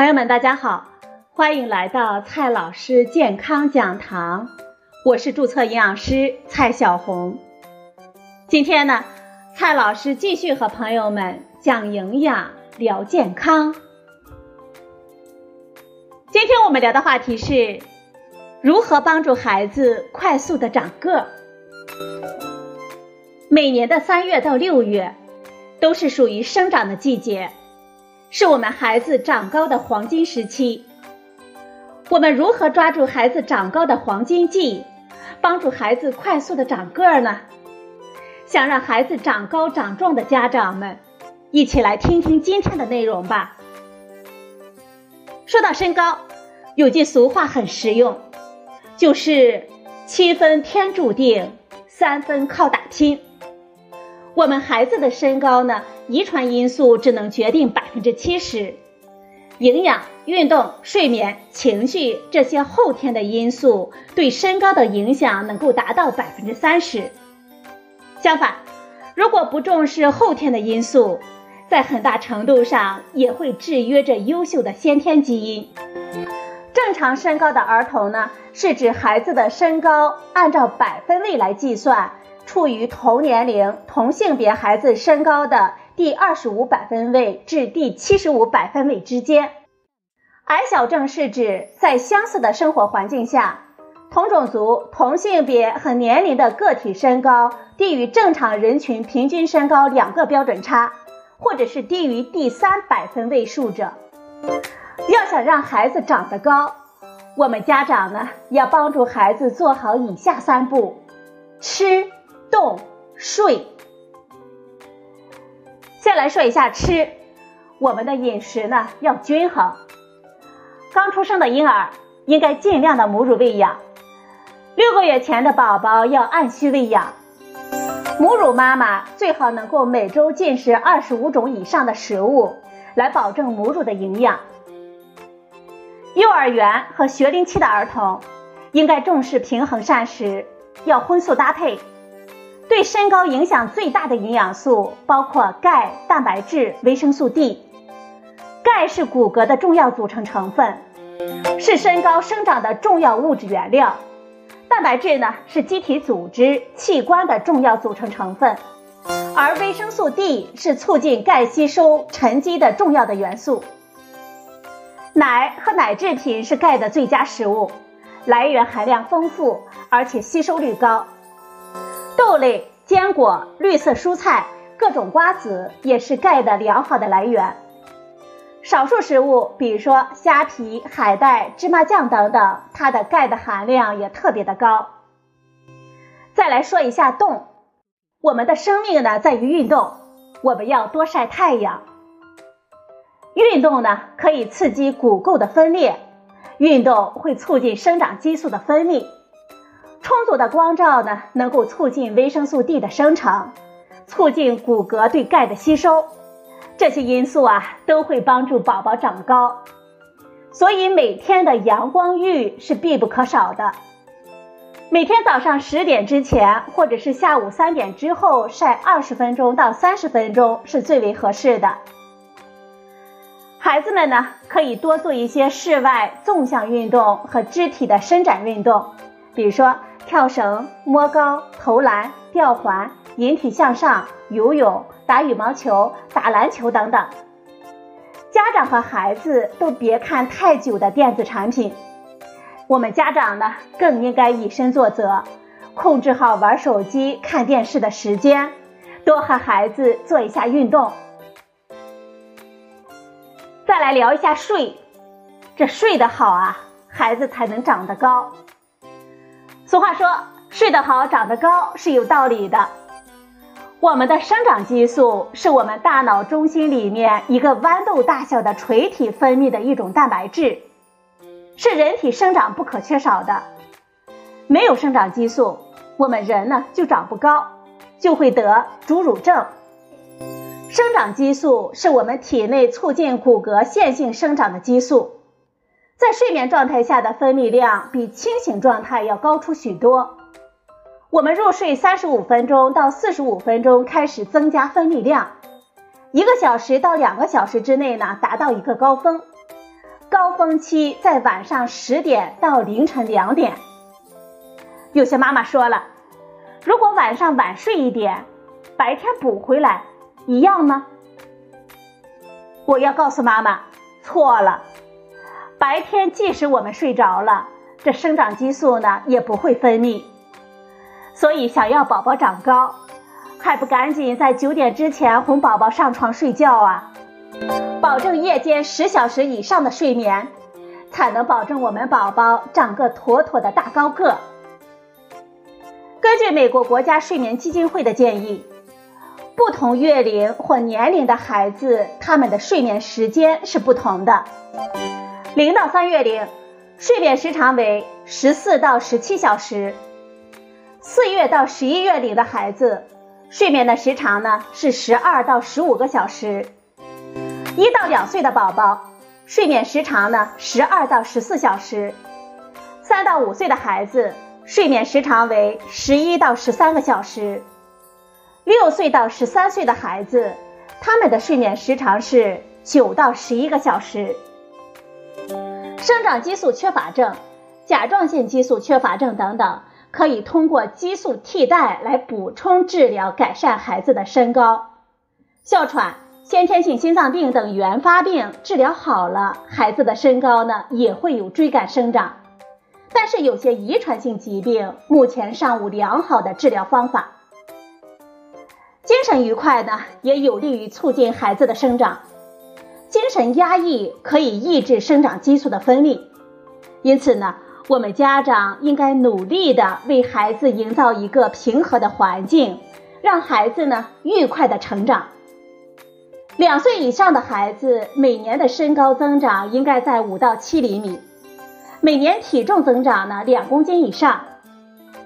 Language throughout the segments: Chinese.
朋友们，大家好，欢迎来到蔡老师健康讲堂，我是注册营养师蔡小红。今天呢，蔡老师继续和朋友们讲营养、聊健康。今天我们聊的话题是如何帮助孩子快速的长个儿。每年的三月到六月，都是属于生长的季节。是我们孩子长高的黄金时期。我们如何抓住孩子长高的黄金季，帮助孩子快速的长个儿呢？想让孩子长高长壮的家长们，一起来听听今天的内容吧。说到身高，有句俗话很实用，就是七分天注定，三分靠打拼。我们孩子的身高呢？遗传因素只能决定百分之七十，营养、运动、睡眠、情绪这些后天的因素对身高的影响能够达到百分之三十。相反，如果不重视后天的因素，在很大程度上也会制约着优秀的先天基因。正常身高的儿童呢，是指孩子的身高按照百分位来计算，处于同年龄同性别孩子身高的。第二十五百分位至第七十五百分位之间，矮小症是指在相似的生活环境下，同种族、同性别和年龄的个体身高低于正常人群平均身高两个标准差，或者是低于第三百分位数者。要想让孩子长得高，我们家长呢要帮助孩子做好以下三步：吃、动、睡。先来说一下吃，我们的饮食呢要均衡。刚出生的婴儿应该尽量的母乳喂养，六个月前的宝宝要按需喂养。母乳妈妈最好能够每周进食二十五种以上的食物，来保证母乳的营养。幼儿园和学龄期的儿童应该重视平衡膳食，要荤素搭配。对身高影响最大的营养素包括钙、蛋白质、维生素 D。钙是骨骼的重要组成成分，是身高生长的重要物质原料。蛋白质呢是机体组织器官的重要组成成分，而维生素 D 是促进钙吸收沉积的重要的元素。奶和奶制品是钙的最佳食物，来源含量丰富，而且吸收率高。豆类、坚果、绿色蔬菜、各种瓜子也是钙的良好的来源。少数食物，比如说虾皮、海带、芝麻酱等等，它的钙的含量也特别的高。再来说一下动，我们的生命呢在于运动，我们要多晒太阳。运动呢可以刺激骨垢的分裂，运动会促进生长激素的分泌。充足的光照呢，能够促进维生素 D 的生成，促进骨骼对钙的吸收。这些因素啊，都会帮助宝宝长高。所以每天的阳光浴是必不可少的。每天早上十点之前，或者是下午三点之后晒二十分钟到三十分钟是最为合适的。孩子们呢，可以多做一些室外纵向运动和肢体的伸展运动，比如说。跳绳、摸高、投篮、吊环、引体向上、游泳、打羽毛球、打篮球等等。家长和孩子都别看太久的电子产品，我们家长呢更应该以身作则，控制好玩手机、看电视的时间，多和孩子做一下运动。再来聊一下睡，这睡得好啊，孩子才能长得高。俗话说，睡得好长得高是有道理的。我们的生长激素是我们大脑中心里面一个豌豆大小的垂体分泌的一种蛋白质，是人体生长不可缺少的。没有生长激素，我们人呢就长不高，就会得侏儒症。生长激素是我们体内促进骨骼线性生长的激素。在睡眠状态下的分泌量比清醒状态要高出许多。我们入睡三十五分钟到四十五分钟开始增加分泌量，一个小时到两个小时之内呢达到一个高峰。高峰期在晚上十点到凌晨两点。有些妈妈说了，如果晚上晚睡一点，白天补回来，一样吗？我要告诉妈妈，错了。白天即使我们睡着了，这生长激素呢也不会分泌。所以想要宝宝长高，还不赶紧在九点之前哄宝宝上床睡觉啊！保证夜间十小时以上的睡眠，才能保证我们宝宝长个妥妥的大高个。根据美国国家睡眠基金会的建议。不同月龄或年龄的孩子，他们的睡眠时间是不同的。零到三月龄，睡眠时长为十四到十七小时；四月到十一月龄的孩子，睡眠的时长呢是十二到十五个小时；一到两岁的宝宝，睡眠时长呢十二到十四小时；三到五岁的孩子，睡眠时长为十一到十三个小时。六岁到十三岁的孩子，他们的睡眠时长是九到十一个小时。生长激素缺乏症、甲状腺激素缺乏症等等，可以通过激素替代来补充治疗，改善孩子的身高。哮喘、先天性心脏病等原发病治疗好了，孩子的身高呢也会有追赶生长。但是有些遗传性疾病目前尚无良好的治疗方法。精神愉快呢，也有利于促进孩子的生长。精神压抑可以抑制生长激素的分泌，因此呢，我们家长应该努力的为孩子营造一个平和的环境，让孩子呢愉快的成长。两岁以上的孩子每年的身高增长应该在五到七厘米，每年体重增长呢两公斤以上。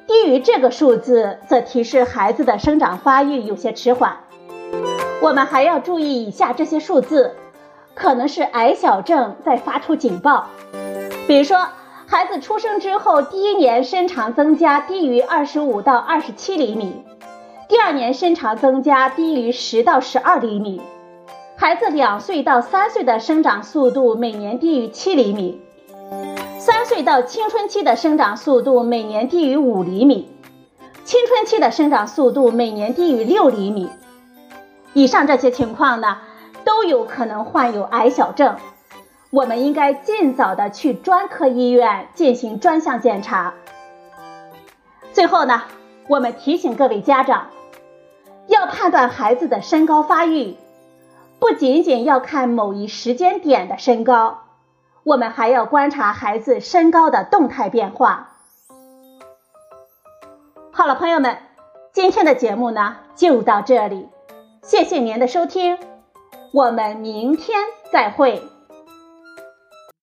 低于这个数字，则提示孩子的生长发育有些迟缓。我们还要注意以下这些数字，可能是矮小症在发出警报。比如说，孩子出生之后第一年身长增加低于二十五到二十七厘米，第二年身长增加低于十到十二厘米，孩子两岁到三岁的生长速度每年低于七厘米。三岁到青春期的生长速度每年低于五厘米，青春期的生长速度每年低于六厘米。以上这些情况呢，都有可能患有矮小症。我们应该尽早的去专科医院进行专项检查。最后呢，我们提醒各位家长，要判断孩子的身高发育，不仅仅要看某一时间点的身高。我们还要观察孩子身高的动态变化。好了，朋友们，今天的节目呢就到这里，谢谢您的收听，我们明天再会。